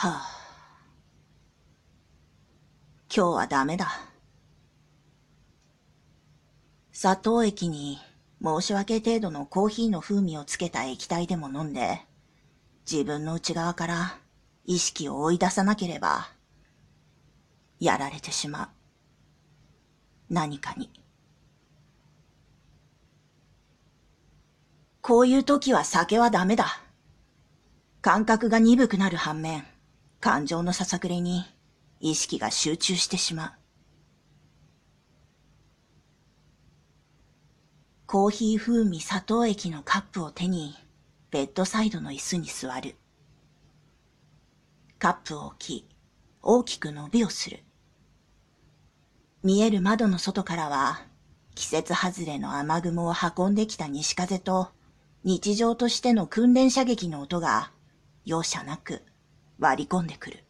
はあ。今日はダメだ。砂糖液に申し訳程度のコーヒーの風味をつけた液体でも飲んで、自分の内側から意識を追い出さなければ、やられてしまう。何かに。こういう時は酒はダメだ。感覚が鈍くなる反面、感情のささくれに意識が集中してしまう。コーヒー風味砂糖液のカップを手に、ベッドサイドの椅子に座る。カップを置き、大きく伸びをする。見える窓の外からは、季節外れの雨雲を運んできた西風と、日常としての訓練射撃の音が容赦なく割り込んでくる。